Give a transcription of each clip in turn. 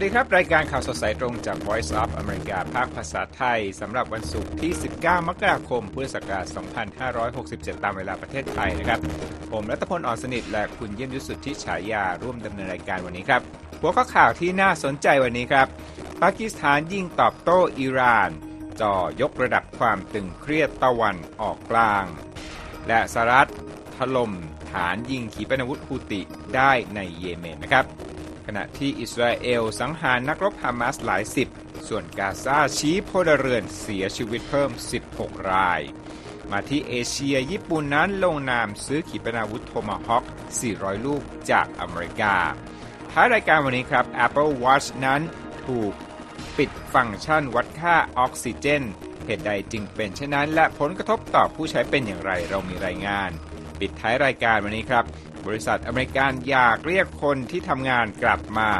สวัสดีครับ รายการข่าวสดสายตรงจาก Voice of America ภาคภาษาไทยสำหรับวันศุกร์ที่ 19 มกราคม พุทธศักราช 2567 ตามเวลาประเทศไทยนะครับ ผมรัตพลอ่อนสนิท และคุณเยี่ยมยุสุทธิฉายาร่วมดำเนินรายการวันนี้ครับ หัวข้อข่าวที่น่าสนใจวันนี้ครับ ปากีสถานยิงตอบโต้อิหร่านจ่อยกระดับความตึงเครียดตะวันออกกลาง และสหรัฐถล่มฐานยิงขีปนาวุธฮูติได้ในเยเมนนะครับ ขณะที่อิสราเอลสังหารนักรบฮามาสหลายสิบ ส่วนกาซาชี้พลเรือนเสียชีวิตเพิ่ม 16 ราย มาที่เอเชียญี่ปุ่นนั้นลงนามซื้อขีปนาวุธโทมาฮอค 400 ลูกจากอเมริกา ท้ายรายการวันนี้ครับ Apple Watch นั้นถูกปิดฟังก์ชันวัดค่าออกซิเจน เหตุใดจึงเป็นเช่นนั้น และผลกระทบต่อผู้ใช้เป็นอย่างไรเรามีรายงาน ปิดท้ายรายการวันนี้ครับ บริษัทอเมริกันอยากเรียกคนที่ทำงานกลับมา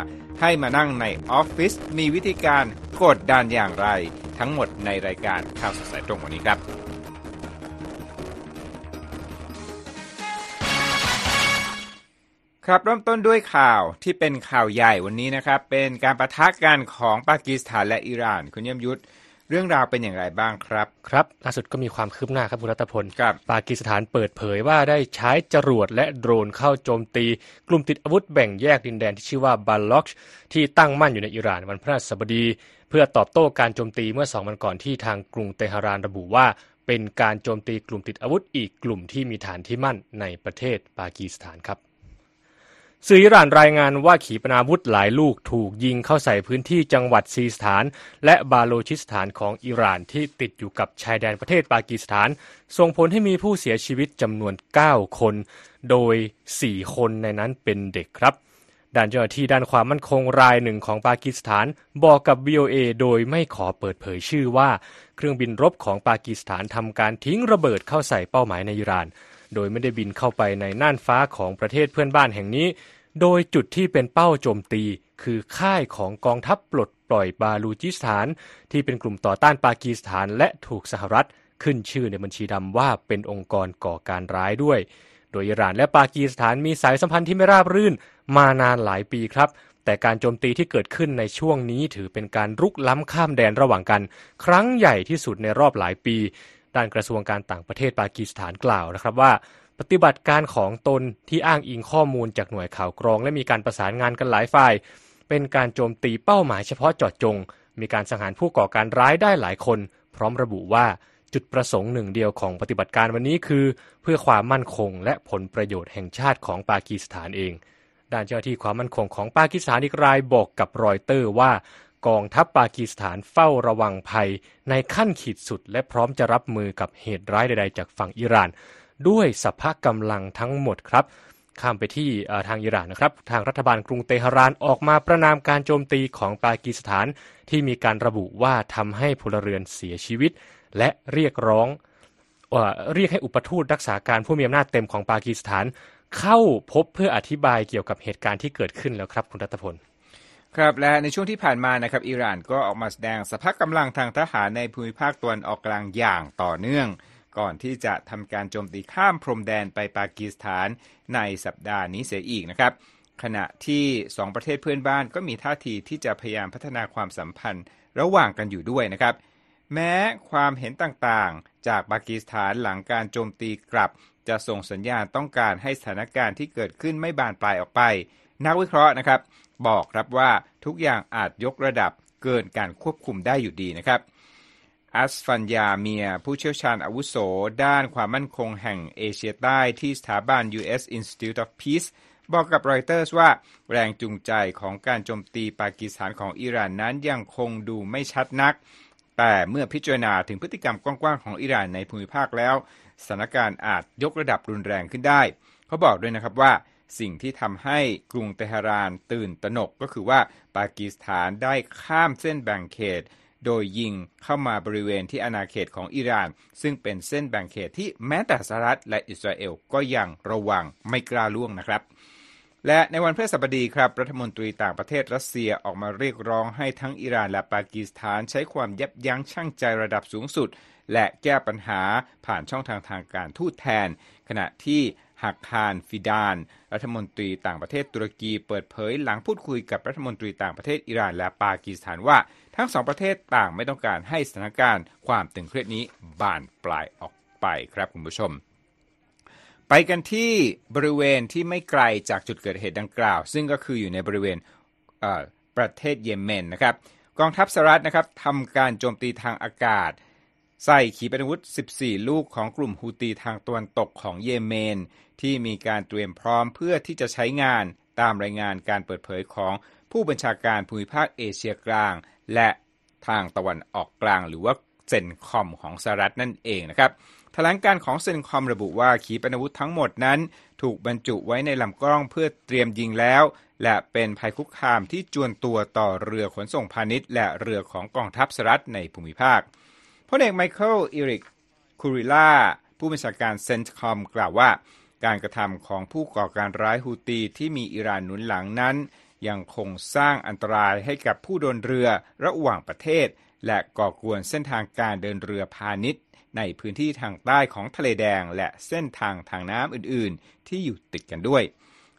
ให้มานั่งในออฟฟิศมีวิธีการกดดันอย่างไร ทั้งหมดในรายการข่าวสดสายตรงวันนี้ครับครับเริ่มต้นด้วยข่าวที่เป็นข่าวใหญ่วันนี้นะครับ เป็นการประทะกันของปากีสถานและอิหร่าน คุณเยี่ยมยุทธ เรื่องราวเป็นอย่างไรบ้างครับ ครับล่าสุดก็มีความคืบหน้าครับคุณรัตพลครับปากีสถานเปิดเผยว่าได้ใช้จรวดและโดรนเข้าโจมตี กลุ่มติดอาวุธแบ่งแยกดินแดนที่ชื่อว่าบัลล็อกที่ตั้งมั่นอยู่ในอิหร่านวันพฤหัสบดี เพื่อตอบโต้การโจมตีเมื่อสองวันก่อนที่ทางกรุงเตหะรานระบุว่า เป็นการโจมตีกลุ่มติดอาวุธอีกกลุ่มที่มีฐานที่มั่นในประเทศปากีสถานครับ สื่ออิหร่านรายงานว่าขีปนาวุธหลายลูกถูกยิงเข้าใส่พื้นที่จังหวัดซีสถาน และบาโลชิสถานของอิหร่านที่ติดอยู่กับชายแดนประเทศปากีสถาน ส่งผลให้มีผู้เสียชีวิตจำนวน 9 คน โดย 4 คนในนั้นเป็นเด็กครับด้านเจ้าหน้าที่ด้านความมั่นคงรายหนึ่งของปากีสถาน บอกกับ VOA โดยไม่ขอเปิดเผยชื่อว่า เครื่องบินรบของปากีสถานทำการทิ้งระเบิดเข้าใส่เป้าหมายในอิหร่าน โดยไม่ได้บินเข้าไปในน่านฟ้าของประเทศเพื่อนบ้านแห่งนี้ โดยจุดที่เป็นเป้าโจมตี คือค่ายของกองทัพปลดปล่อยบาลูจิสถาน ที่เป็นกลุ่มต่อต้านปากีสถาน และถูกสหรัฐขึ้นชื่อในบัญชีดำว่าเป็นองค์กรก่อการร้ายด้วย โดยอิหร่านและปากีสถานมีสายสัมพันธ์ที่ไม่ราบรื่นมานานหลายปีครับ แต่การโจมตีที่เกิดขึ้นในช่วงนี้ถือเป็นการรุกล้ำข้ามแดนระหว่างกัน ครั้งใหญ่ที่สุดในรอบหลายปี ด้านกระทรวงการต่างประเทศปากีสถานกล่าวนะครับว่า ปฏิบัติการของตนที่อ้างอิงข้อมูลจากหน่วยข่าวกรอง และมีการประสานงานกันหลายฝ่าย เป็นการโจมตีเป้าหมายเฉพาะเจาะจง มีการสังหารผู้ก่อการร้ายได้หลายคน พร้อมระบุว่าจุดประสงค์หนึ่งเดียวของปฏิบัติการวันนี้คือ เพื่อความมั่นคงและผลประโยชน์แห่งชาติของปากีสถานเอง ด้านเจ้าหน้าที่ความมั่นคงของปากีสถานอีกรายบอกกับรอยเตอร์ว่า กองทัพปากีสถานเฝ้าระวังภัยในขั้นขีดสุด และพร้อมจะรับมือกับเหตุร้ายใด ๆ จากฝั่งอิหร่าน ด้วยสภาพกำลังทั้งหมดครับ ข้ามไปที่ทางอิหร่านนะครับ ทางรัฐบาลกรุงเตหะรานออกมาประนามการโจมตีของปากีสถาน ที่มีการระบุว่าทำให้พลเรือนเสียชีวิต และเรียกร้องเอ่อเรียกให้อุปทูตรักษาการผู้มีอำนาจเต็มของปากีสถาน เข้าพบเพื่ออธิบายเกี่ยวกับเหตุการณ์ที่เกิดขึ้นแล้วครับคุณรัตพล ครับและในช่วงที่ผ่านมานะครับอิหร่านก็ออกมาแสดงสภาพกำลังทางทหารในภูมิภาคตะวันออกกลางอย่างต่อเนื่อง ก่อนที่จะทำการโจมตีข้ามพรมแดนไปปากีสถานในสัปดาห์นี้เสียอีกนะครับ ขณะที่สองประเทศเพื่อนบ้านก็มีท่าทีที่จะพยายามพัฒนาความสัมพันธ์ระหว่างกันอยู่ด้วยนะครับ แม้ความเห็นต่างๆ จากปากีสถานหลังการโจมตีกลับ จะส่งสัญญาณต้องการให้สถานการณ์ที่เกิดขึ้นไม่บานปลายออกไป นักวิเคราะห์นะครับ บอกครับว่าทุกอย่างอาจยกระดับเกินการควบคุมได้อยู่ดีนะครับอัสฟัญญาเมีย ผู้เชี่ยวชาญอาวุโส ด้านความมั่นคงแห่งเอเชียใต้ที่สถาบัน U.S. Institute of Peace บอกกับรอยเตอร์สว่าแรงจูงใจของการโจมตีปากีสถานของอิหร่านนั้นยังคงดูไม่ชัดนัก แต่เมื่อพิจารณาถึงพฤติกรรมกว้างๆของอิหร่านในภูมิภาคแล้วสถานการณ์อาจยกระดับรุนแรงขึ้นได้ เขาบอกด้วยนะครับว่า สิ่งที่ทำให้กรุงเตหะรานตื่นตระหนกก็คือว่าปากีสถานได้ข้ามเส้นแบ่งเขต โดยยิงเข้ามาบริเวณที่อาณาเขตของอิหร่าน ซึ่งเป็นเส้นแบ่งเขตที่แม้แต่สหรัฐและอิสราเอลก็ยังระวังไม่กล้าล่วงนะครับและในวันพฤหัสบดีครับรัฐมนตรีต่างประเทศรัสเซียออกมาเรียกร้องให้ทั้งอิหร่านและปากีสถานใช้ความยับยั้งชั่งใจระดับสูงสุด และแก้ปัญหาผ่านช่องทางทางการทูตแทน ขณะที่ ฮักคานฟิดาน รัฐมนตรีต่างประเทศตุรกีเปิดเผยหลังพูดคุยกับรัฐมนตรีต่างประเทศอิหร่านและปากีสถานว่า ทั้งสองประเทศต่างไม่ต้องการให้สถานการณ์ความตึงเครียดนี้บานปลายออกไปครับคุณผู้ชม ไปกันที่บริเวณที่ไม่ไกลจากจุดเกิดเหตุดังกล่าว ซึ่งก็คืออยู่ในบริเวณประเทศเยเมนนะครับกองทัพสหรัฐนะครับทำการโจมตีทางอากาศ ใส่ขีปนาวุธ 14 ลูกของกลุ่มฮูตีทางตะวันตกของเยเมน ที่มีการเตรียมพร้อมเพื่อที่จะใช้งานตามรายงานการเปิดเผยของผู้บัญชาการภูมิภาคเอเชียกลาง และทางตะวันออกกลางหรือว่าเซนคอมของสหรัฐนั่นเองนะครับแถลงการของเซนคอมระบุว่าขีปนาวุธทั้งหมดนั้น ถูกบรรจุไว้ในลำกล้องเพื่อเตรียมยิงแล้ว และเป็นภัยคุกคามที่จวนตัวต่อเรือขนส่งพาณิชย์ และเรือของกองทัพสหรัฐในภูมิภาค พลเอกไมเคิลอิริกคูริล่าผู้บัญชาการเซนคอมกล่าวว่า การกระทำของผู้ก่อการร้ายฮูตีที่มีอิหร่านหนุนหลังนั้น ยังคงสร้างอันตรายให้กับผู้เดินเรือระหว่างประเทศ และก่อกวนเส้นทางการเดินเรือพาณิชย์ ในพื้นที่ทางใต้ของทะเลแดง และเส้นทางทางน้ำอื่นๆ ที่อยู่ติดกันด้วย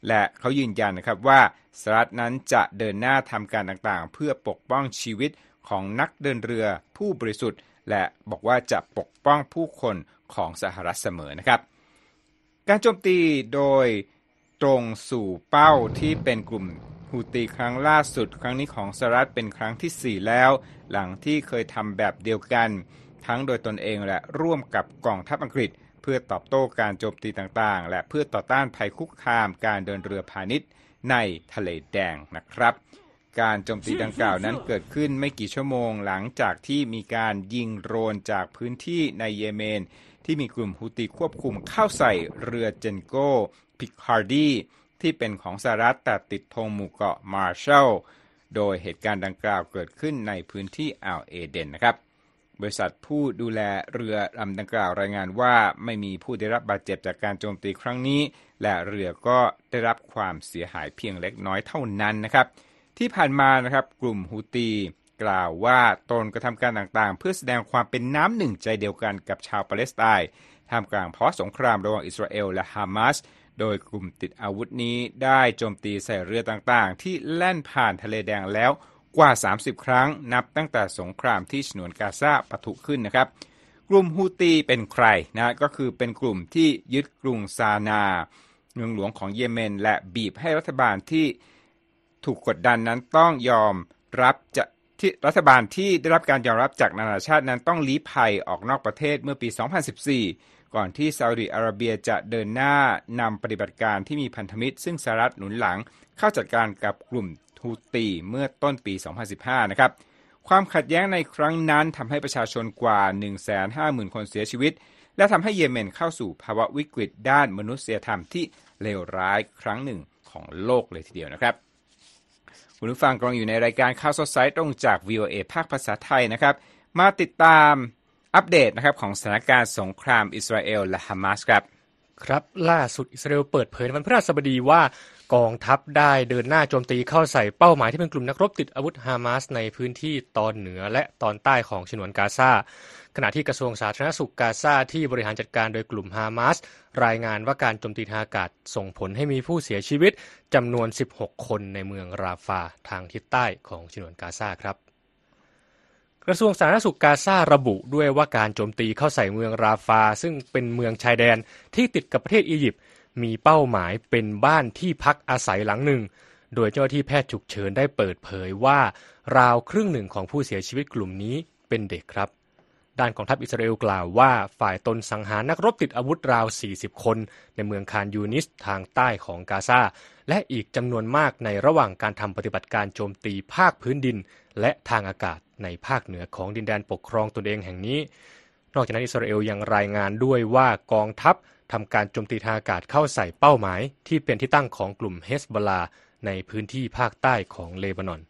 และเขายืนยันนะครับว่าสหรัฐนั้นจะเดินหน้าทำการต่างๆ เพื่อปกป้องชีวิตของนักเดินเรือผู้บริสุทธิ์ และบอกว่าจะปกป้องผู้คนของสหรัฐเสมอนะครับ การโจมตีโดยตรงสู่เป้าที่เป็นกลุ่มฮูตีครั้งล่าสุดครั้งนี้ของสหรัฐเป็นครั้งที่ 4 แล้ว หลังที่เคยทำแบบเดียวกัน ทั้งโดยตนเองและร่วมกับกองทัพอังกฤษ เพื่อตอบโต้การโจมตีต่างๆ และเพื่อต่อต้านภัยคุกคามการเดินเรือพาณิชย์ในทะเลแดงนะครับ การโจมตีดังกล่าวนั้นเกิดขึ้นไม่กี่ชั่วโมงหลังจากที่มีการยิงโดรนจากพื้นที่ในเยเมน ที่มีกลุ่มฮูตีควบคุมเข้าใส่เรือเจนโคพิคาร์ดีที่เป็นของสหรัฐแต่ติดธงหมู่เกาะมาร์ชัลโดยเหตุการณ์ดังกล่าวเกิดขึ้นในพื้นที่อ่าวเอเดนนะครับ บริษัทผู้ดูแลเรือลำดังกล่าวรายงานว่าไม่มีผู้ได้รับบาดเจ็บจากการโจมตีครั้งนี้ และเรือก็ได้รับความเสียหายเพียงเล็กน้อยเท่านั้นนะครับ ที่ผ่านมานะครับกลุ่มฮูตีกล่าวว่าตนกระทำการต่างๆ เพื่อแสดงความเป็นน้ำหนึ่งใจเดียวกันกับชาวปาเลสไตน์ท่ามกลางเพราะสงครามระหว่างอิสราเอลและฮามาสโดยกลุ่มติดอาวุธนี้ได้โจมตีใส่เรือต่างๆ ที่แล่นผ่านทะเลแดงแล้วกว่า 30 ครั้งนับตั้งแต่สงครามที่ฉนวนกาซาปะทุขึ้นนะครับ กลุ่มฮูตีเป็นใครนะก็คือเป็นกลุ่มที่ยึดกรุงซานา เมืองหลวงของเยเมน และบีบให้รัฐบาลที่ ถูกกดดันนั้นต้องยอมรับจะที่รัฐบาลที่ได้รับการยอมรับจากนานาชาตินั้นต้องลี้ภัยออกนอกประเทศเมื่อปี 2014 ก่อนที่ซาอุดิอาระเบียจะเดินหน้านำปฏิบัติการที่มีพันธมิตร ซึ่งสหรัฐหนุนหลังเข้าจัดการกับกลุ่มทูตีเมื่อต้นปี 2015 นะครับ ความขัดแย้งในครั้งนั้นทำให้ประชาชนกว่า 150,000 คนเสียชีวิต และทำให้เยเมนเข้าสู่ภาวะวิกฤตด้านมนุษยธรรมที่เลวร้ายครั้งหนึ่งของโลกเลยทีเดียวนะครับ คุณผู้ฟังกำลังอยู่ในรายการข่าวสดสายตรงจาก VOA ภาคภาษาไทยนะครับ มาติดตามอัปเดตนะครับของสถานการณ์สงครามอิสราเอลและฮามาสครับ ครับล่าสุดอิสราเอลเปิดเผยวันพฤหัสบดีว่ากองทัพได้เดินหน้าโจมตีเข้าใส่เป้าหมายที่เป็นกลุ่มนักรบติดอาวุธฮามาสในพื้นที่ตอนเหนือและตอนใต้ของฉนวนกาซาขณะที่กระทรวงสาธารณสุขกาซาที่บริหารจัดการโดยกลุ่มฮามาสรายงานว่าการโจมตีทางอากาศส่งผลให้มีผู้เสียชีวิตจำนวน 16 คนในเมืองราฟาทางทิศใต้ของฉนวนกาซาครับ กระทรวงสาธารณสุขกาซาระบุด้วยว่าการโจมตีเข้าใส่เมืองราฟา ซึ่งเป็นเมืองชายแดนที่ติดกับประเทศอียิปต์มีเป้าหมายเป็นบ้านที่พักอาศัยหลังหนึ่ง โดยเจ้าที่แพทย์ฉุกเฉินได้เปิดเผยว่าราวครึ่งหนึ่งของผู้เสียชีวิตกลุ่มนี้เป็นเด็กครับ ด้านของทัพอิสราเอลกล่าวว่าฝ่ายตนสังหารนักรบติดอาวุธราว 40 คน ในเมืองคานยูนิสทางใต้ของกาซาและอีกจำนวนมากในระหว่างการทำปฏิบัติการโจมตีภาคพื้นดิน และทางอากาศ ในภาคเหนือของดินแดนปกครองตนเองแห่งนี้ นอกจากนั้นอิสราเอลยังรายงานด้วยว่ากองทัพทำการโจมตีทางอากาศเข้าใส่เป้าหมาย ที่เป็นที่ตั้งของกลุ่มเฮสบลาในพื้นที่ภาคใต้ของเลบานอน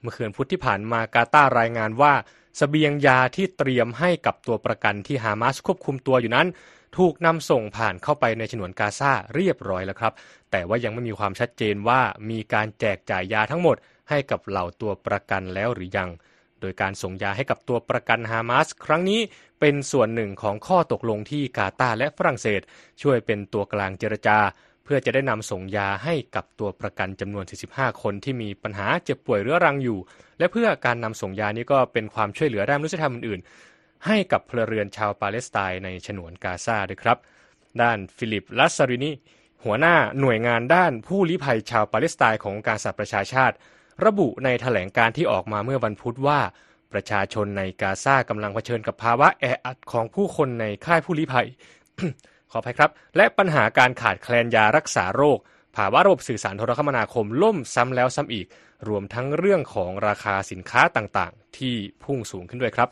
เมื่อคืนพุธที่ผ่านมากาตารายงานว่าสเสบียงยาที่เตรียมให้กับตัวประกันที่ฮามาสควบคุมตัวอยู่นั้น ถูกนำส่งผ่านเข้าไปในฉนวนกาซาเรียบร้อยแล้วครับ แต่ว่ายังไม่มีความชัดเจนว่ามีการแจกจ่ายยาทั้งหมดให้กับเหล่าตัวประกันแล้วหรือยัง โดยการส่งยาให้กับตัวประกันฮามาสครั้งนี้เป็นส่วนหนึ่งของข้อตกลงที่กาตาร์และฝรั่งเศส ช่วยเป็นตัวกลางเจรจา เพื่อจะได้นำส่งยาให้กับตัวประกันจำนวน 45 คนที่มีปัญหาเจ็บป่วยเรื้อรังอยู่ และเพื่อการนำส่งยานี้ก็เป็นความช่วยเหลือด้านมนุษยธรรมอื่นๆ ให้กับพลเรือนชาวปาเลสไตน์ในฉนวนกาซาด้วยครับ ด้านฟิลิปลัสซารินีหัวหน้าหน่วยงานด้านผู้ลี้ภัยชาวปาเลสไตน์ของการสหประชาชาติ ระบุในแถลงการที่ออกมาเมื่อวันพุธว่า ประชาชนในกาซากำลังเผชิญกับภาวะแออัดของผู้คนในค่ายผู้ลี้ภัย ขออภัยครับ และปัญหาการขาดแคลนยารักษาโรค ภาวะระบบสื่อสารโทรคมนาคมล่มซ้ำแล้วซ้ำอีก รวมทั้งเรื่องของราคาสินค้าต่างๆ ที่พุ่งสูงขึ้นด้วยครับ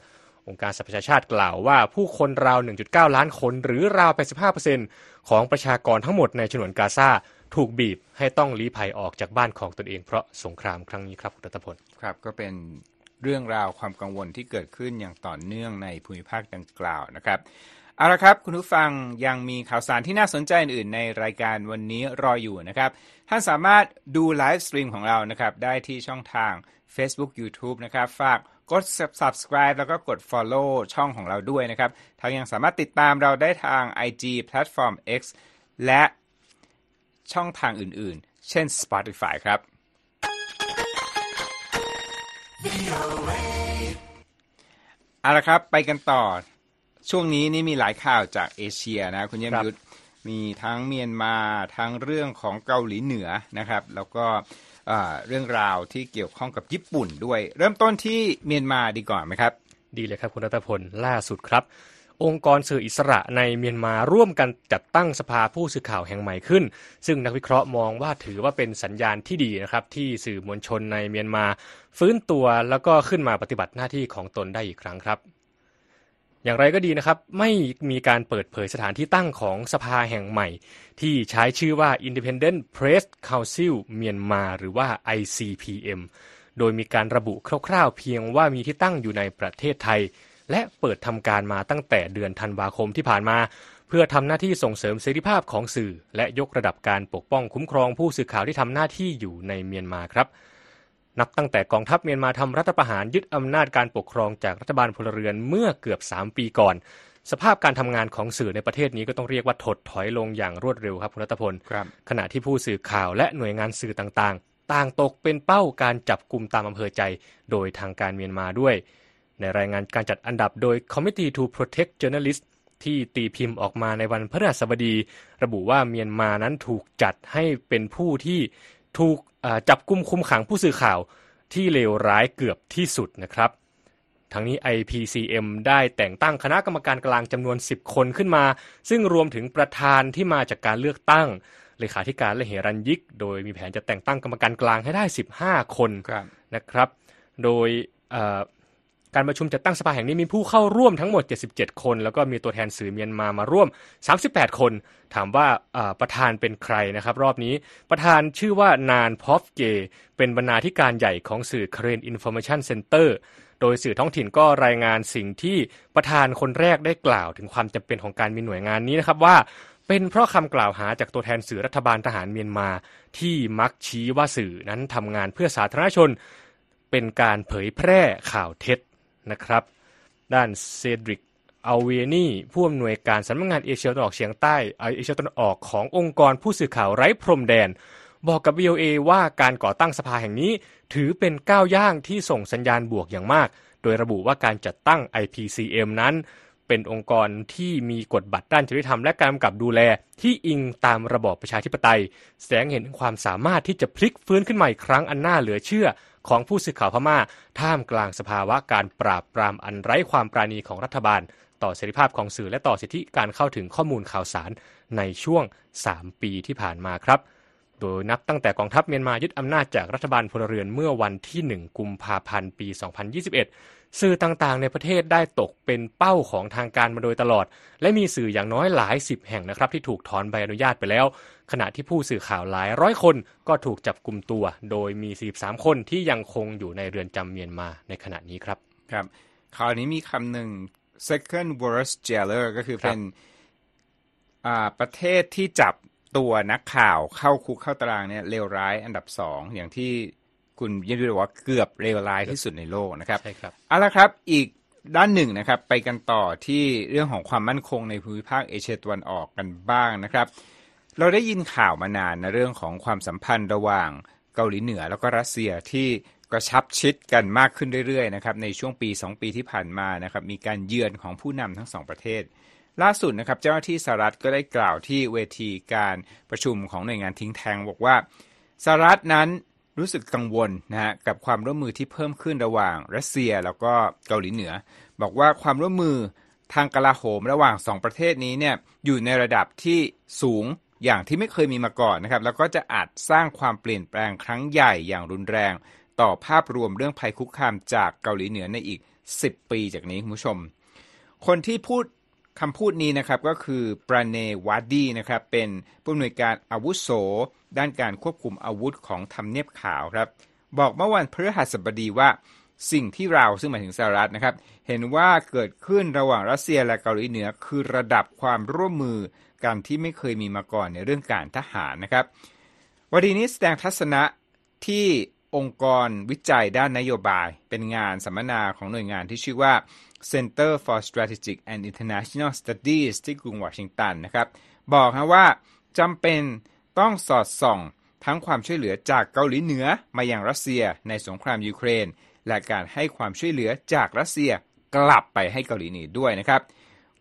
องค์การสหประชาชาติกล่าวว่าผู้คนราว 1.9 ล้านคน หรือราว 85%ของประชากรทั้งหมดในฉนวนกาซา ถูกบีบให้ต้องลี้ภัยออกจากบ้านของตนเองเพราะสงครามครั้งนี้ครับคุณรัตพลครับก็เป็นเรื่องราวความกังวลที่เกิดขึ้นอย่างต่อเนื่องในภูมิภาคดังกล่าวนะครับเอาละครับ คุณผู้ฟังยังมีข่าวสารที่น่าสนใจอื่น ๆ ในรายการวันนี้รออยู่นะครับ ท่านสามารถดูไลฟ์สตรีมของเรานะครับ ได้ที่ช่องทาง Facebook YouTube นะครับ ฝากกด subscribe แล้วก็กด follow ช่องของเราด้วยนะครับทั้งยังสามารถติดตามเราได้ทาง IG Platform X และ ช่องทางอื่นๆ เช่น Spotify ครับ เอาละครับไปกันต่อ ช่วงนี้นี่มีหลายข่าวจากเอเชียนะคุณเยี่ยมครับยุทธมีทั้งเมียนมาทั้งเรื่องของเกาหลีเหนือนะครับ แล้วก็เอ่อเรื่องราวที่เกี่ยวข้องกับญี่ปุ่นด้วย เริ่มต้นที่เมียนมาดีก่อนไหมครับ ดีเลยครับคุณรัตพลล่าสุดครับ องค์กรสื่ออิสระในเมียนมาร่วมกันจัดตั้งสภาผู้สื่อข่าวแห่งใหม่ขึ้น ซึ่งนักวิเคราะห์มองว่าถือว่าเป็นสัญญาณที่ดีนะครับที่สื่อมวลชนในเมียนมา ฟื้นตัวแล้วก็ขึ้นมาปฏิบัติหน้าที่ของตนได้อีกครั้งครับอย่างไรก็ดีนะครับ ไม่มีการเปิดเผยสถานที่ตั้งของสภาแห่งใหม่ ที่ใช้ชื่อว่า Independent Press Council เมียนมาหรือว่า ICPM โดยมีการระบุคร่าวๆเพียงว่ามีที่ตั้งอยู่ในประเทศไทย และเปิดทำการมาตั้งแต่เดือนธันวาคมที่ผ่านมา เพื่อทำหน้าที่ส่งเสริมเสรีภาพของสื่อ และยกระดับการปกป้องคุ้มครองผู้สื่อข่าวที่ทำหน้าที่อยู่ในเมียนมาครับนับตั้งแต่กองทัพเมียนมาทำรัฐประหารยึดอำนาจการปกครองจากรัฐบาลพลเรือนเมื่อเกือบ 3 ปีก่อน สภาพการทำงานของสื่อในประเทศนี้ก็ต้องเรียกว่าถดถอยลงอย่างรวดเร็วครับคุณรัตพลครับขณะที่ผู้สื่อข่าวและหน่วยงานสื่อต่างๆ ต่างตกเป็นเป้าการจับกลุ่มตามอำเภอใจ โดยทางการเมียนมาด้วย ในรายงานการจัดอันดับโดย Committee to Protect Journalists ที่ตีพิมพ์ออกมาในวันพฤหัสบดี ระบุว่าเมียนมานั้นถูกจัดให้เป็นผู้ที่ถูกอ่าจับกุมคุมขังผู้สื่อข่าวที่เลวร้ายเกือบที่สุดนะครับทั้งนี้ IPCM ได้แต่งตั้งคณะกรรมการกลางจำนวน 10 คนขึ้นมา ซึ่งรวมถึงประธานที่มาจากการเลือกตั้ง เลขาธิการและเหรัญยิก โดยมีแผนจะแต่งตั้งกรรมการกลางให้ได้ 15 คนครับนะครับ โดยเอ่อ การประชุมจัดตั้งสภาแห่งนี้มีผู้เข้าร่วมทั้งหมด 77 คน แล้วก็มีตัวแทนสื่อเมียนมามาร่วม 38 คน ถามว่าประธานเป็นใครนะครับ รอบนี้ประธานชื่อว่านานพอฟเก เป็นบรรณาธิการใหญ่ของสื่อ Korean Information Center โดยสื่อท้องถิ่นก็รายงานสิ่งที่ประธานคนแรกได้กล่าวถึงความจำเป็นของการมีหน่วยงานนี้นะครับว่าเป็นเพราะคำกล่าวหาจากตัวแทนสื่อรัฐบาลทหารเมียนมา ที่มักชี้ว่าสื่อนั้นทำงานเพื่อสาธารณชน เป็นการเผยแพร่ข่าวเท็จ นะครับ ด้านเซดริกอัลเวนีผู้อำนวยการสำนักงานเอเชียตะวันออกเฉียงใต้เอเอเชียตะวันออกขององค์กรผู้สื่อข่าวไร้พรมแดน บอกกับ VOA ว่าการก่อตั้งสภาแห่งนี้ ถือเป็นก้าวย่างที่ส่งสัญญาณบวกอย่างมาก โดยระบุว่าการจัดตั้ง IPCM นั้น เป็นองค์กรที่มีกฎบัตรด้านจริยธรรมและการกำกับดูแลที่อิงตามระบอบประชาธิปไตย แสดงเห็นความสามารถที่จะพลิกฟื้นขึ้นใหม่ครั้งอันน่าเหลือเชื่อ ของผู้สื่อข่าวพม่า ท่ามกลางสภาวะการปราบปรามอันไร้ความปราณีของรัฐบาล ต่อเสรีภาพของสื่อและต่อสิทธิการเข้าถึงข้อมูลข่าวสารในช่วง 3 ปีที่ผ่านมาครับ โดยนับตั้งแต่กองทัพเมียนมายึดอำนาจจากรัฐบาลพลเรือนเมื่อวันที่ 1 กุมภาพันธ์ปี 2021 สื่อต่างๆ ในประเทศได้ตกเป็นเป้าของทางการมาโดยตลอด และมีสื่ออย่างน้อยหลายสิบแห่งนะครับที่ถูกถอนใบอนุญาตไปแล้ว ขณะที่ผู้สื่อข่าวหลายร้อยคนก็ถูกจับกลุ่มตัว โดยมี 43 คนที่ยังคงอยู่ในเรือนจำเมียนมาในขณะนี้ครับครับคราวนี้มีคำหนึ่ง second worst jailer ก็คือครับเป็นอ่าประเทศที่จับตัวนักข่าวเข้าคุกเข้าตารางเนี่ยเลวร้ายอันดับสองอย่างที่คุณเยนดูบอกว่าเกือบเลวร้ายที่สุดในโลกนะครับใช่ครับเอาละครับอีกด้านหนึ่งนะครับ ไปกันต่อที่เรื่องของความมั่นคงในภูมิภาคเอเชียตะวันออกกันบ้างนะครับ เราได้ยินข่าวมานานนะเรื่องของความสัมพันธ์ระหว่างเกาหลีเหนือแล้วก็รัสเซียที่กระชับชิดกันมากขึ้นเรื่อยๆนะครับในช่วงปี 2 ปีที่ผ่านมานะครับมีการเยือนของผู้นำทั้งสองประเทศ ล่าสุดนะครับเจ้าหน้าที่สหรัฐก็ได้กล่าวที่เวทีการประชุมของหน่วยงานทิ้งแทงบอกว่าสหรัฐนั้นรู้สึกกังวลนะฮะกับความร่วมมือที่เพิ่มขึ้นระหว่างรัสเซียแล้วก็เกาหลีเหนือ บอกว่าความร่วมมือทางกลาโหมระหว่างสองประเทศนี้เนี่ยอยู่ในระดับที่สูง อย่างที่ไม่เคยมีมาก่อนนะครับ แล้วก็จะอาจสร้างความเปลี่ยนแปลงครั้งใหญ่อย่างรุนแรง ต่อภาพรวมเรื่องภัยคุกคามจากเกาหลีเหนือในอีก 10 ปีจากนี้คุณผู้ชม คนที่พูดคำพูดนี้นะครับก็คือปราเนวาดีนะครับเป็นผู้อำนวยการอาวุโส ด้านการควบคุมอาวุธของทำเนียบขาวครับ บอกเมื่อวันพฤหัสบดีว่า สิ่งที่เราซึ่งหมายถึงสหรัฐนะครับ เห็นว่าเกิดขึ้นระหว่างรัสเซียและเกาหลีเหนือคือระดับความร่วมมือกันที่ไม่เคยมีมาก่อนในเรื่องการทหารนะครับวันนี้แสดงทัศนะที่องค์กรวิจัยด้านนโยบาย เป็นงานสัมมนาของหน่วยงานที่ชื่อว่า Center for Strategic and International Studies ที่กรุงวอชิงตันนะครับ บอกนะว่าจำเป็นต้องสอดส่องทั้งความช่วยเหลือจากเกาหลีเหนือมาอยังรัสเซียในสงครามยูเครน และการให้ความช่วยเหลือจากรัสเซียกลับไปให้เกาหลีเหนือด้วยนะครับ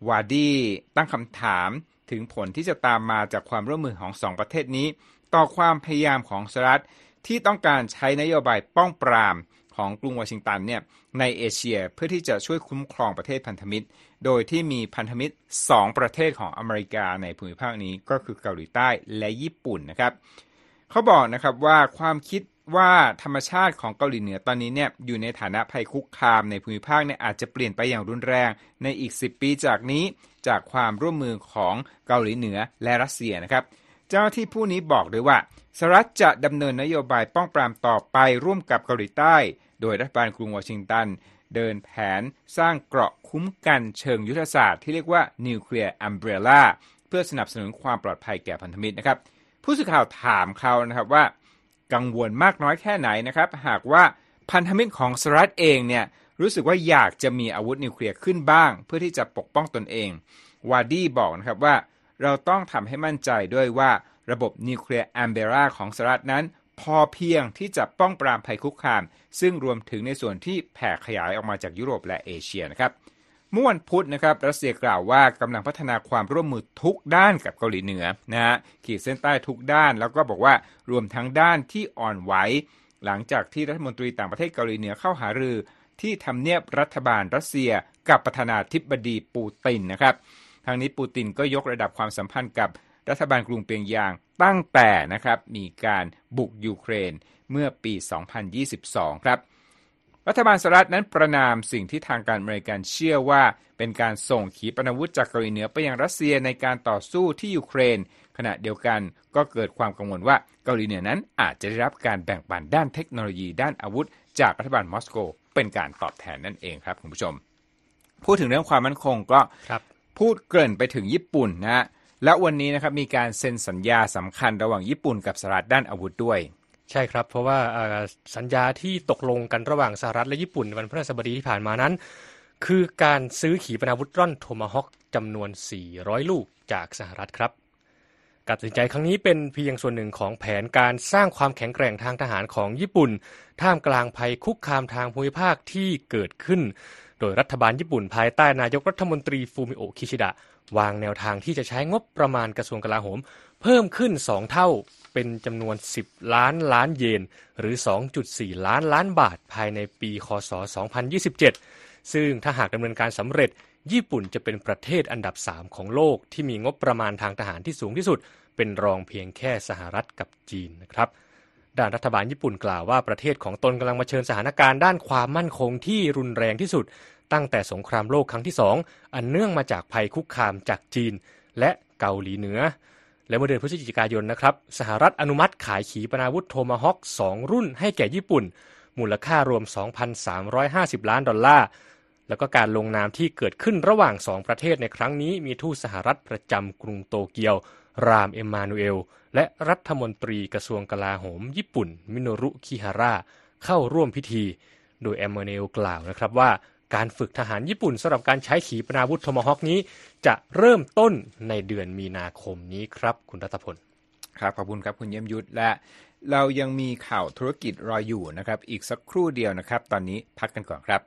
วาดีตั้งคำถามถึงผลที่จะตามมาจากความร่วมมือของสองประเทศนี้ ต่อความพยายามของสหรัฐที่ต้องการใช้นโยบายป้องปรามของกรุงวอชิงตันเนี่ยในเอเชียเพื่อที่จะช่วยคุ้มครองประเทศพันธมิตร โดยที่มีพันธมิตร 2 ประเทศของอเมริกาในภูมิภาคนี้ก็คือเกาหลีใต้และญี่ปุ่นนะครับ เขาบอกนะครับว่าความคิด ว่าธรรมชาติของเกาหลีเหนือตอนนี้เนี่ยอยู่ในฐานะภัยคุกคามในภูมิภาคเนี่ยอาจจะเปลี่ยนไปอย่างรุนแรง ในอีก 10 ปีจากนี้จากความร่วมมือของเกาหลีเหนือและรัสเซียนะครับ เจ้าที่ผู้นี้บอกด้วยว่าสหรัฐจะดำเนินนโยบายป้องปรามต่อไปร่วมกับเกาหลีใต้ โดยรัฐบาลกรุงวอชิงตันเดินแผนสร้างเกราะคุ้มกันเชิงยุทธศาสตร์ที่เรียกว่า nuclear umbrella เพื่อสนับสนุนความปลอดภัยแก่พันธมิตรนะครับ ผู้สื่อข่าวถามเขานะครับว่า กังวลมากน้อยแค่ไหนนะครับ หากว่าพันธมิตรของสหรัฐเองเนี่ยรู้สึกว่าอยากจะมีอาวุธนิวเคลียร์ขึ้นบ้าง เพื่อที่จะปกป้องตนเองวาดี้บอกนะครับว่าเราต้องทำให้มั่นใจด้วยว่าระบบ nuclear umbrella ของสหรัฐนั้น พอเพียงที่จะป้องปรามภัยคุกคาม ซึ่งรวมถึงในส่วนที่แผ่ขยายออกมาจากยุโรปและเอเชียนะครับ เมื่อวันพุธนะครับรัสเซียกล่าวว่ากำลังพัฒนาความร่วมมือทุกด้านกับเกาหลีเหนือนะฮะขีดเส้นใต้ทุกด้าน แล้วก็บอกว่ารวมทั้งด้านที่อ่อนไหวหลังจากที่รัฐมนตรีต่างประเทศเกาหลีเหนือเข้าหารือ ที่ทำเนียบรัฐบาลรัสเซียกับประธานาธิบดีปูตินนะครับทางนี้ปูตินก็ยกระดับความสัมพันธ์กับรัฐบาลกรุงเปียงยางตั้งแต่นะครับมีการบุกยูเครนเมื่อปี 2022 ครับ รัฐบาลสหรัฐนั้นประนามสิ่งที่ทางการอเมริกันเชื่อว่า เป็นการส่งขีปนาวุธจากเกาหลีเหนือไปยังรัสเซียในการต่อสู้ที่ยูเครน ขณะเดียวกันก็เกิดความกังวลว่าเกาหลีเหนือนั้นอาจจะได้รับการแบ่งปันด้านเทคโนโลยีด้านอาวุธ จากรัฐบาลมอสโก เป็นการตอบแทนนั่นเองครับคุณผู้ชม พูดถึงเรื่องความมั่นคงก็ครับพูดเกริ่นไปถึงญี่ปุ่นนะฮะและวันนี้นะครับมีการเซ็นสัญญาสำคัญระหว่างญี่ปุ่นกับสหรัฐด้านอาวุธด้วย ใช่ครับ เพราะว่าสัญญาที่ตกลงกันระหว่างสหรัฐและญี่ปุ่นวันพฤหัสบดีที่ผ่านมานั้น คือการซื้อขีปนาวุธร่อนโทมาฮอคจำนวน 400 ลูกจากสหรัฐครับการตัดสินใจครั้งนี้เป็นเพียงส่วนหนึ่งของแผนการสร้างความแข็งแกร่งทางทหารของญี่ปุ่น ท่ามกลางภัยคุกคามทางภูมิภาคที่เกิดขึ้น โดยรัฐบาลญี่ปุ่นภายใต้นายกรัฐมนตรีฟูมิโอคิชิดะ วางแนวทางที่จะใช้งบประมาณกระทรวงกลาโหม เพิ่มขึ้น 2 เท่า เป็นจำนวน 10 ล้านล้านเยน หรือ 2.4 ล้านล้านบาทภายในปีคศ 2027 ซึ่งถ้าหากดำเนินการสำเร็จ ญี่ปุ่นจะเป็นประเทศอันดับ 3 ของโลกที่มีงบประมาณทางทหารที่สูงที่สุด เป็นรองเพียงแค่สหรัฐกับจีนนะครับด้านรัฐบาลญี่ปุ่นกล่าวว่าประเทศของตนกำลังมาเชิญสถานการณ์ด้านความมั่นคงที่รุนแรงที่สุด ตั้งแต่สงครามโลกครั้งที่สองอันเนื่องมาจากภัยคุกคามจากจีน และเกาหลีเหนือ และเมื่อเดือนพฤศจิกายนนะครับสหรัฐอนุมัติขายขีปนาวุธโทมาฮอค2 รุ่นให้แก่ญี่ปุ่น มูลค่ารวม 2,350 ล้านดอลลาร์ แล้วก็การลงนามที่เกิดขึ้นระหว่างสองประเทศในครั้งนี้มีทูตสหรัฐประจำกรุงโตเกียว รามเอมมานูเอล และรัฐมนตรีกระทรวงกลาโหม ญี่ปุ่น มิโนรุ คิฮาระเข้าร่วมพิธี โดยเอมมานูเอลกล่าวนะครับว่า การฝึกทหารญี่ปุ่นสำหรับการใช้ขีปนาวุธโทมาฮอคนี้ จะเริ่มต้นในเดือนมีนาคมนี้ครับ คุณรัตพลครับขอบคุณครับคุณเยี่ยมยุทธและเรายังมีข่าวธุรกิจรออยู่นะครับ อีกสักครู่เดียวนะครับ ตอนนี้พักกันก่อนครับ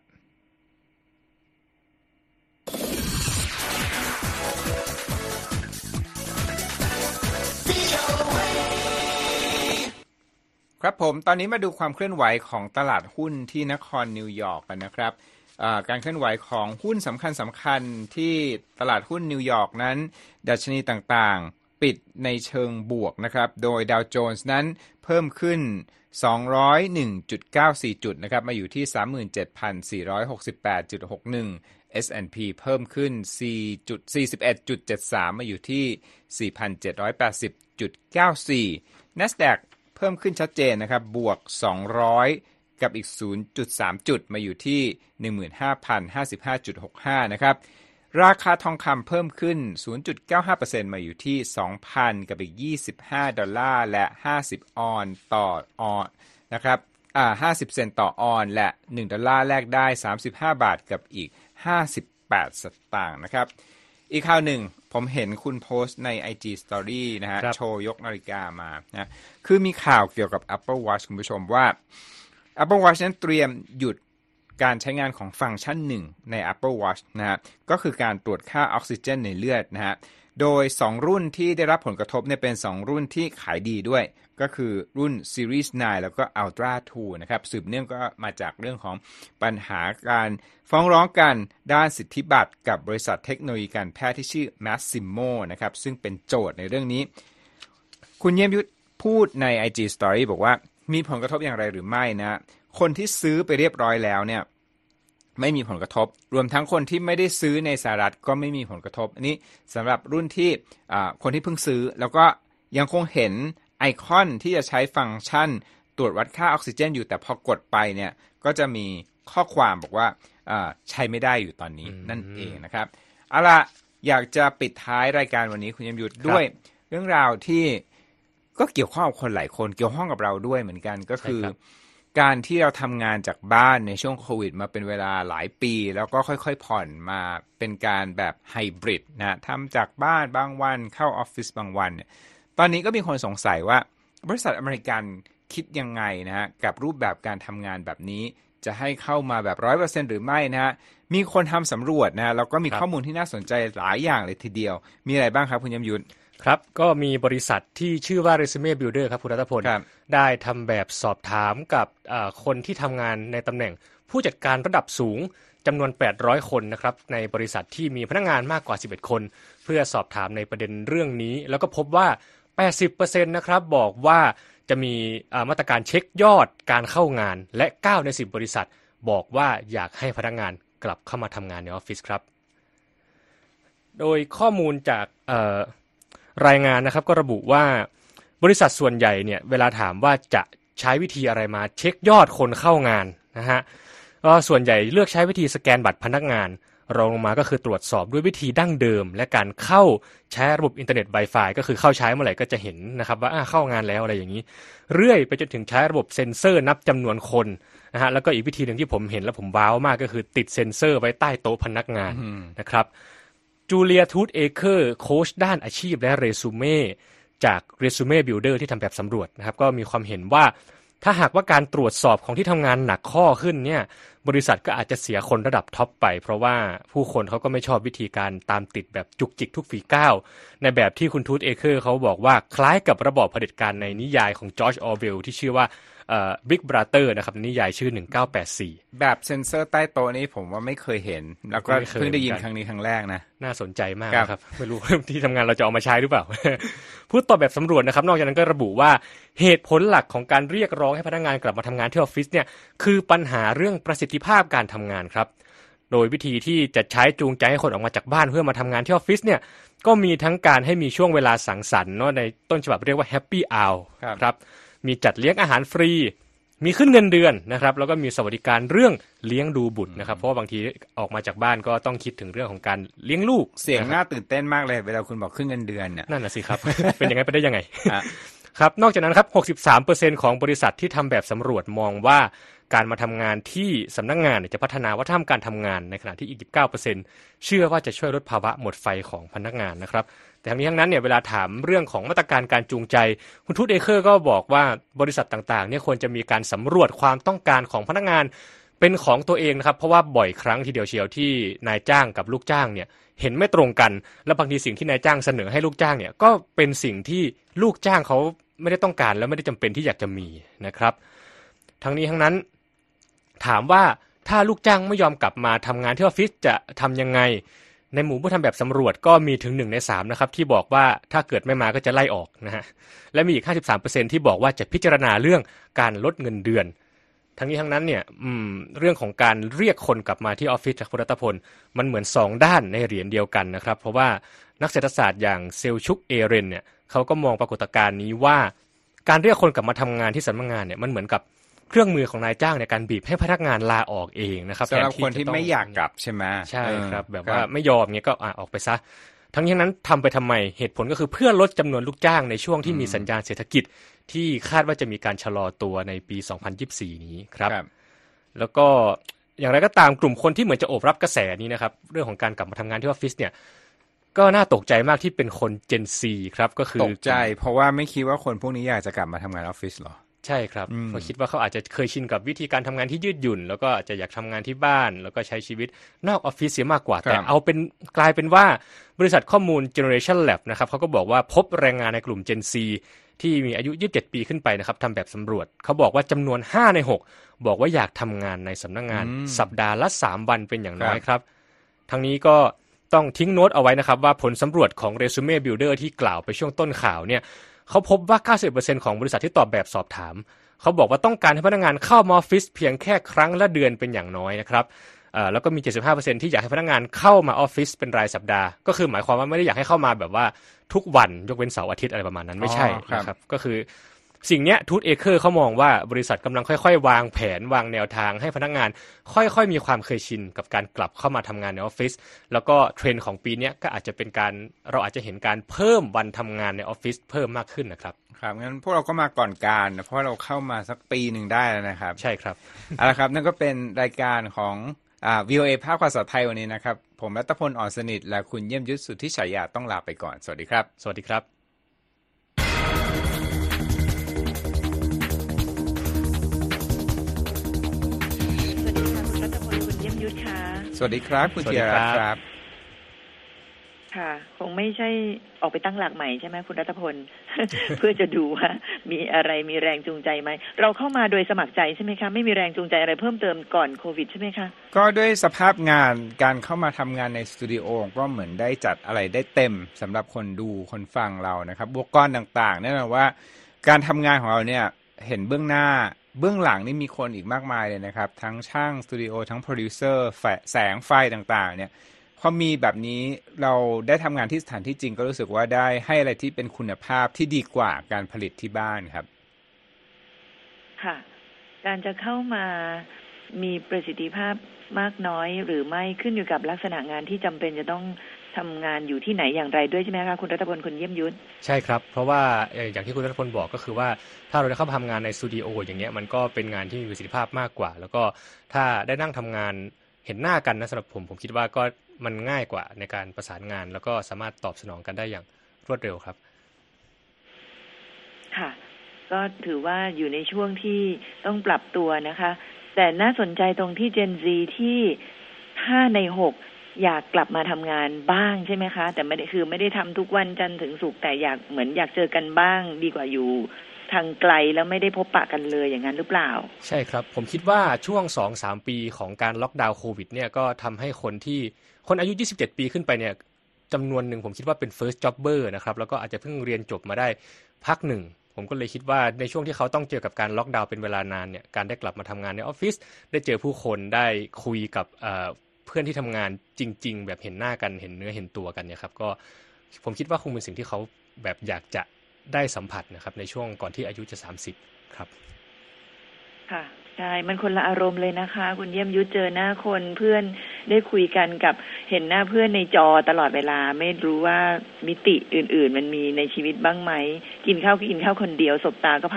ครับผมตอนนี้มาดูความเคลื่อนไหวของตลาดหุ้นที่นครนิวยอร์กกันนะครับ การเคลื่อนไหวของหุ้นสำคัญสำคัญที่ตลาดหุ้นนิวยอร์กนั้น ดัชนีต่างๆ ปิดในเชิงบวกนะครับ โดยดาวโจนส์นั้นเพิ่มขึ้น 201.94 จุดนะครับ มาอยู่ที่ 37,468.61 S&P เพิ่มขึ้น 4.41.73 มาอยู่ที่ 4,780.94 NASDAQ เพิ่มขึ้นชัดเจนนะครับ บวก 200 กับอีก 0.3 จุดมาอยู่ที่ 15,055.65 นะครับ ราคาทองคำเพิ่มขึ้น 0.95%มาอยู่ที่ 2,000 กับอีก 25 ดอลลาร์และ 50 ออนซ์ต่อออนซ์นะครับอ่า50 เซนต์ต่อออนซ์และ 1 ดอลลาร์แลกได้ 35 บาทกับอีก 58 สตางค์นะครับ อีกข่าวหนึ่งผมเห็นคุณโพสต์ใน IG Story นะฮะ โชว์ยกนาฬิกามานะ คือมีข่าวเกี่ยวกับ Apple Watch คุณผู้ชมว่า Apple Watch นั้นเตรียมหยุดการใช้งานของฟังก์ชันหนึ่งใน Apple Watch นะฮะก็คือการตรวจค่าออกซิเจนในเลือดนะฮะโดย 2 รุ่นที่ได้รับผลกระทบเนี่ยเป็น 2 รุ่นที่ขายดีด้วย ก็คือรุ่น Series 9 แล้วก็ Ultra 2 นะครับ สืบเนื่องก็มาจากเรื่องของปัญหาการฟ้องร้องกันด้านสิทธิบัตรกับบริษัทเทคโนโลยีการแพทย์ที่ชื่อ Massimo นะครับ ซึ่งเป็นโจทย์ในเรื่องนี้ คุณเยี่ยมยุทธพูดใน IG Story บอกว่า มีผลกระทบอย่างไรหรือไม่นะ คนที่ซื้อไปเรียบร้อยแล้วเนี่ยไม่มีผลกระทบ รวมทั้งคนที่ไม่ได้ซื้อในสหรัฐก็ไม่มีผลกระทบ อันนี้สำหรับรุ่นที่คนที่เพิ่งซื้อ แล้วก็ยังคงเห็นไอคอนที่จะใช้ฟังก์ชัน ตรวจวัดค่าออกซิเจน อยู่แต่พอกดไปเนี่ยก็จะมีข้อความบอกว่าใช้ไม่ได้อยู่ตอนนี้นั่นเองนะครับเอาละอยากจะปิดท้ายรายการวันนี้คุณยมยุทธด้วยเรื่องราวที่ ก็เกี่ยวข้องกับคนหลายคนเกี่ยวข้องกับเราด้วยเหมือนกันก็คือ การที่เราทำงานจากบ้านในช่วงโควิด มาเป็นเวลาหลายปี แล้วก็ค่อยๆ ผ่อนมาเป็นการแบบไฮบริดนะทำจากบ้านบางวันเข้าออฟฟิศบางวันเนี่ยตอนนี้ก็มีคนสงสัยว่า บริษัทอเมริกันคิดยังไงนะฮะกับรูปแบบการทำงานแบบนี้จะให้เข้ามาแบบร้อยเปอร์เซ็นหรือไม่นะฮะ มีคนทำสำรวจนะแล้วก็มีข้อมูลที่น่าสนใจหลายอย่างเลยทีเดียว มีอะไรบ้างครับคุณยมยุทธ ครับ ก็มีบริษัทที่ชื่อว่า Resume Builder ครับคุณรัตพล ได้ทำแบบสอบถามกับคนที่ทำงานในตำแหน่ง ผู้จัดการระดับสูงจำนวน 800 คนนะครับในบริษัทที่มีพนักงานมากกว่า 11 คน เพื่อสอบถามในประเด็นเรื่องนี้ แล้วก็พบว่า 80%นะครับบอกว่าจะมีมาตรการเช็คยอดการเข้างาน และ 9 ใน 10 บริษัท บอกว่าอยากให้พนักงานกลับเข้ามาทำงานในออฟฟิศครับ โดยข้อมูลจาก รายงานนะครับก็ระบุว่าบริษัทส่วนใหญ่เนี่ยเวลาถามว่าจะใช้วิธีอะไรมาเช็คยอดคนเข้างานนะฮะก็ส่วนใหญ่เลือกใช้วิธีสแกนบัตรพนักงาน รองลงมาก็คือตรวจสอบด้วยวิธีดั้งเดิม และการเข้าใช้ระบบอินเทอร์เน็ต Wi-Fi ก็คือเข้าใช้เมื่อไหร่ก็จะเห็นนะครับว่าเข้างานแล้วอะไรอย่างนี้ เรื่อยไปจนถึงใช้ระบบเซ็นเซอร์นับจำนวนคนนะฮะแล้วก็อีกวิธีหนึ่งที่ผมเห็นแล้วผมว้าวมากก็คือติดเซ็นเซอร์ไว้ใต้โต๊ะพนักงานนะครับ จูเลียทูตเอเคอร์โค้ชด้านอาชีพและเรซูเม่จาก Resume Builder ที่ทำแบบสำรวจนะครับ ก็มีความเห็นว่า ถ้าหากว่าการตรวจสอบของที่ทำงานหนักข้อขึ้นเนี่ยบริษัทก็อาจจะเสียคนระดับ top ไป เพราะว่าผู้คนเขาก็ไม่ชอบวิธีการตามติดแบบจุกจิกทุกฝีก้าว ในแบบที่คุณทูตเอเคอร์เขาบอกว่าคล้ายกับระบอบเผด็จการในนิยายของจอร์จออร์เวลล์ที่ชื่อว่า Big Brother นะครับนิยายชื่อ 1984 แบบเซนเซอร์ใต้โต๊ะนี้ผมว่าไม่เคยเห็น แล้วก็เพิ่งได้ยินครั้งนี้ครั้งแรกนะ น่าสนใจมากครับ ไม่รู้ที่ทำงานเราจะเอามาใช้หรือเปล่า พูดต่อแบบสำรวจนะครับ นอกจากนั้นก็ระบุว่าเหตุผลหลักของการเรียกร้องให้พนักงานกลับมาทำงานที่ออฟฟิศเนี่ยคือปัญหาเรื่องประสิทธิภาพการทำงานครับ โดยวิธีที่จะใช้จูงใจให้คนออกมาจากบ้านเพื่อมาทำงานที่ออฟฟิศเนี่ยก็มีทั้งการให้มีช่วงเวลาสังสรรค์เนาะในต้นฉบับเรียกว่า happy hour ครับ มีจัดเลี้ยงอาหารฟรี มีขึ้นเงินเดือนนะครับ แล้วก็มีสวัสดิการเรื่องเลี้ยงดูบุตรนะครับ เพราะว่าบางทีออกมาจากบ้านก็ต้องคิดถึงเรื่องของการเลี้ยงลูกเสียงน่าตื่นเต้นมากเลย เวลาคุณบอกขึ้นเงินเดือนเนี่ยนั่นแหละสิครับ เป็นยังไงไปได้ยังไงครับ นอกจากนั้นครับ 63%ของบริษัทที่ทำแบบสำรวจมองว่าการมาทำงานที่สำนักงงานจะพัฒนาวัฒนธรรมการทำงานในขณะที่อีก 19%เชื่อว่าจะช่วยลดภาวะหมดไฟของพนักงานนะครับ แต่ทั้งนี้ทั้งนั้นเนี่ยเวลาถามเรื่องของมาตรการการจูงใจ คุณทูตเอเคอร์ก็บอกว่าบริษัทต่างๆเนี่ยควรจะมีการสำรวจความต้องการของพนักงานเป็นของตัวเองนะครับ เพราะว่าบ่อยครั้งทีเดียวเชียวที่นายจ้างกับลูกจ้างเนี่ยเห็นไม่ตรงกัน และบางทีสิ่งที่นายจ้างเสนอให้ลูกจ้างเนี่ยก็เป็นสิ่งที่ลูกจ้างเขาไม่ได้ต้องการและไม่ได้จำเป็นที่อยากจะมีนะครับ ทั้งนี้ทั้งนั้น ถามว่าถ้าลูกจ้างไม่ยอมกลับมาทำงานที่ออฟฟิศจะทำยังไง ในหมู่ผู้ทำแบบสำรวจก็มีถึงหนึ่งในสามนะครับที่บอกว่าถ้าเกิดไม่มาก็จะไล่ออกนะฮะและมีอีก 53%ที่บอกว่าจะพิจารณาเรื่องการลดเงินเดือน ทั้งนี้ทั้งนั้นเนี่ยเรื่องของการเรียกคนกลับมาที่ออฟฟิศจากคุณรัตพล มันเหมือน 2 ด้านในเหรียญเดียวกันนะครับ เพราะว่านักเศรษฐศาสตร์อย่างเซลชุกเอเรนเนี่ยเขาก็มองปรากฏการณ์นี้ว่า การเรียกคนกลับมาทำงานที่สำนักงานเนี่ยมันเหมือนกับ เครื่องมือของนายจ้างในการบีบให้พนักงานลาออกเองนะครับสำหรับคนที่ไม่อยากกลับใช่ไหมใช่ครับ แบบว่าไม่ยอมเงี้ยก็ออกไปซะทั้งนี้นั้นทำไปทำไมเหตุผลก็คือเพื่อลดจำนวนลูกจ้างในช่วงที่มีสัญญาณเศรษฐกิจ ที่คาดว่าจะมีการชะลอตัวในปี 2024 นี้ครับแล้วก็อย่างไรก็ตามกลุ่มคนที่เหมือนจะโอบรับกระแสนี้นะครับ เรื่องของการกลับมาทำงานที่ออฟฟิศเนี่ยก็น่าตกใจมากที่เป็นคนเจนซีครับก็คือตกใจ เพราะว่าไม่คิดว่าคนพวกนี้อยากจะกลับมาทำงานออฟฟิศหรอ ใช่ครับเพราะคิดว่าเขาอาจจะเคยชินกับวิธีการทำงานที่ยืดหยุ่น แล้วก็อาจจะอยากทำงานที่บ้าน แล้วก็ใช้ชีวิตนอกออฟฟิศเสียมากกว่า แต่เอาเป็นกลายเป็นว่าบริษัทข้อมูล Generation Lab นะครับเขาก็บอกว่าพบแรงงานในกลุ่ม Gen Z ที่มีอายุ 27 ปีขึ้นไปนะครับทำแบบสำรวจ เขาบอกว่าจำนวน 5 ใน 6 บอกว่าอยากทำงานในสำนักงงาน สัปดาห์ละ 3 วันเป็นอย่างน้อยครับ ทั้งนี้ก็ต้องทิ้งโน้ตเอาไว้นะครับ ว่าผลสำรวจของ Resume Builder ที่กล่าวไปช่วงต้นข่าวเนี่ย เขาพบว่า 90%ของบริษัทที่ตอบแบบสอบถาม เขาบอกว่าต้องการให้พนักงานเข้ามาออฟฟิศเพียงแค่ครั้งละเดือนเป็นอย่างน้อยนะครับแล้วก็มี 75%ที่อยากให้พนักงานเข้ามาออฟฟิศเป็นรายสัปดาห์ ก็คือหมายความว่าไม่ได้อยากให้เข้ามาแบบว่าทุกวันยกเว้นเสาร์อาทิตย์อะไรประมาณนั้นไม่ใช่นะครับ ก็คือ สิ่งนี้ทูตเอเคอร์เขามองว่าบริษัทกำลังค่อยๆ วางแผนวางแนวทางให้พนักงาน ค่อยๆ มีความเคยชินกับการกลับเข้ามาทำงานในออฟฟิศแล้วก็เทรนด์ของปีนี้ก็อาจจะเป็นการเราอาจจะเห็นการเพิ่มวันทำงานในออฟฟิศเพิ่มมากขึ้นนะครับครับงั้นพวกเราก็มาก่อนการนะเพราะเราเข้ามาสักปีหนึ่งได้แล้วนะครับ ใช่ครับเอาละครับนั่นก็เป็นรายการของอ่า VOA ภาคภาษาไทยวันนี้นะครับ ผมรัตพลอ่อนสนิทและคุณเยี่ยมยุทธสุทธิฉายาต้องลาไปก่อน สวัสดีครับ สวัสดีครับ วัสดีครับ คุณเทียรัตครับ ค่ะ คงไม่ใช่ออกไปตั้งหลักใหม่ใช่ไหมคุณรัตพล เพื่อจะดูว่า มีอะไรมีแรงจูงใจไหม เราเข้ามาโดยสมัครใจใช่ไหมคะ ไม่มีแรงจูงใจอะไรเพิ่มเติมก่อนโควิดใช่ไหมคะ ก็ด้วยสภาพงานการเข้ามาทำงานในสตูดิโอก็เหมือนได้จัดอะไรได้เต็มสำหรับคนดูคนฟังเรานะครับบวกก้อนต่างๆแน่นอนว่า การทำงานของเราเนี่ยเห็นเบื้องหน้า เบื้องหลังนี่มีคนอีกมากมายเลยนะครับ ทั้งช่างสตูดิโอทั้งโปรดิวเซอร์แสงไฟต่างๆ เนี่ยพอมีแบบนี้เราได้ทำงานที่สถานที่จริงก็รู้สึกว่าได้ให้อะไรที่เป็นคุณภาพที่ดีกว่าการผลิตที่บ้านครับ ค่ะ การจะเข้ามามีประสิทธิภาพมากน้อยหรือไม่ขึ้นอยู่กับลักษณะงานที่จำเป็นจะต้อง ทำงานอยู่ที่ไหนอย่างไรด้วยใช่ไหมคะคุณรัตพลคุณเยี่ยมยุทธใช่ครับ เพราะว่าอย่างที่คุณรัตพลบอกก็คือว่าถ้าเราได้เข้าทำงานในสตูดิโออย่างเงี้ยมันก็เป็นงานที่มีประสิทธิภาพมากกว่า แล้วก็ถ้าได้นั่งทำงานเห็นหน้ากันนะสำหรับผมผมคิดว่าก็มันง่ายกว่าในการประสานงาน แล้วก็สามารถตอบสนองกันได้อย่างรวดเร็วครับ ค่ะ ก็ถือว่าอยู่ในช่วงที่ต้องปรับตัวนะคะ แต่น่าสนใจตรงที่ Gen Z ที่ห้าในหก อยากกลับมาทำงานบ้างใช่ไหมคะ แต่ไม่ได้คือไม่ได้ทำทุกวันจันทร์ถึงศุกร์แต่อยากเหมือนอยากเจอกันบ้าง ดีกว่าอยู่ทางไกลแล้วไม่ได้พบปะกันเลยอย่างนั้นหรือเปล่า ใช่ครับ ผมคิดว่าช่วงสองสามปีของการล็อกดาวน์โควิดเนี่ยก็ทำให้คนที่คนอายุ 27 ปีขึ้นไปเนี่ยจำนวนหนึ่งผมคิดว่าเป็น first jobber นะครับ แล้วก็อาจจะเพิ่งเรียนจบมาได้พักหนึ่ง ผมก็เลยคิดว่าในช่วงที่เขาต้องเจอกับการล็อกดาวน์เป็นเวลานานเนี่ยการได้กลับมาทำงานในออฟฟิศได้เจอผู้คนได้คุยกับ พื่อนที่ทำงานจริง ๆ แบบเห็นหน้ากันเห็นเนื้อเห็นตัวกันเนี่ยครับก็ผมคิดว่าคงเป็นสิ่งที่เขาแบบอยากจะได้สัมผัสนะครับ ในช่วงก่อนที่อายุจะ30ครับ ค่ะใช่ มันคนละอารมณ์เลยนะคะ คุณเยี่ยมยุทธเจอหน้าคนเพื่อนได้คุยกันกับเห็นหน้าเพื่อนในจอตลอดเวลา ไม่รู้ว่ามิติอื่น ๆ มันมีในชีวิตบ้างไหม กินข้าวก็กินข้าวคนเดียวสบตาก็ผ่าน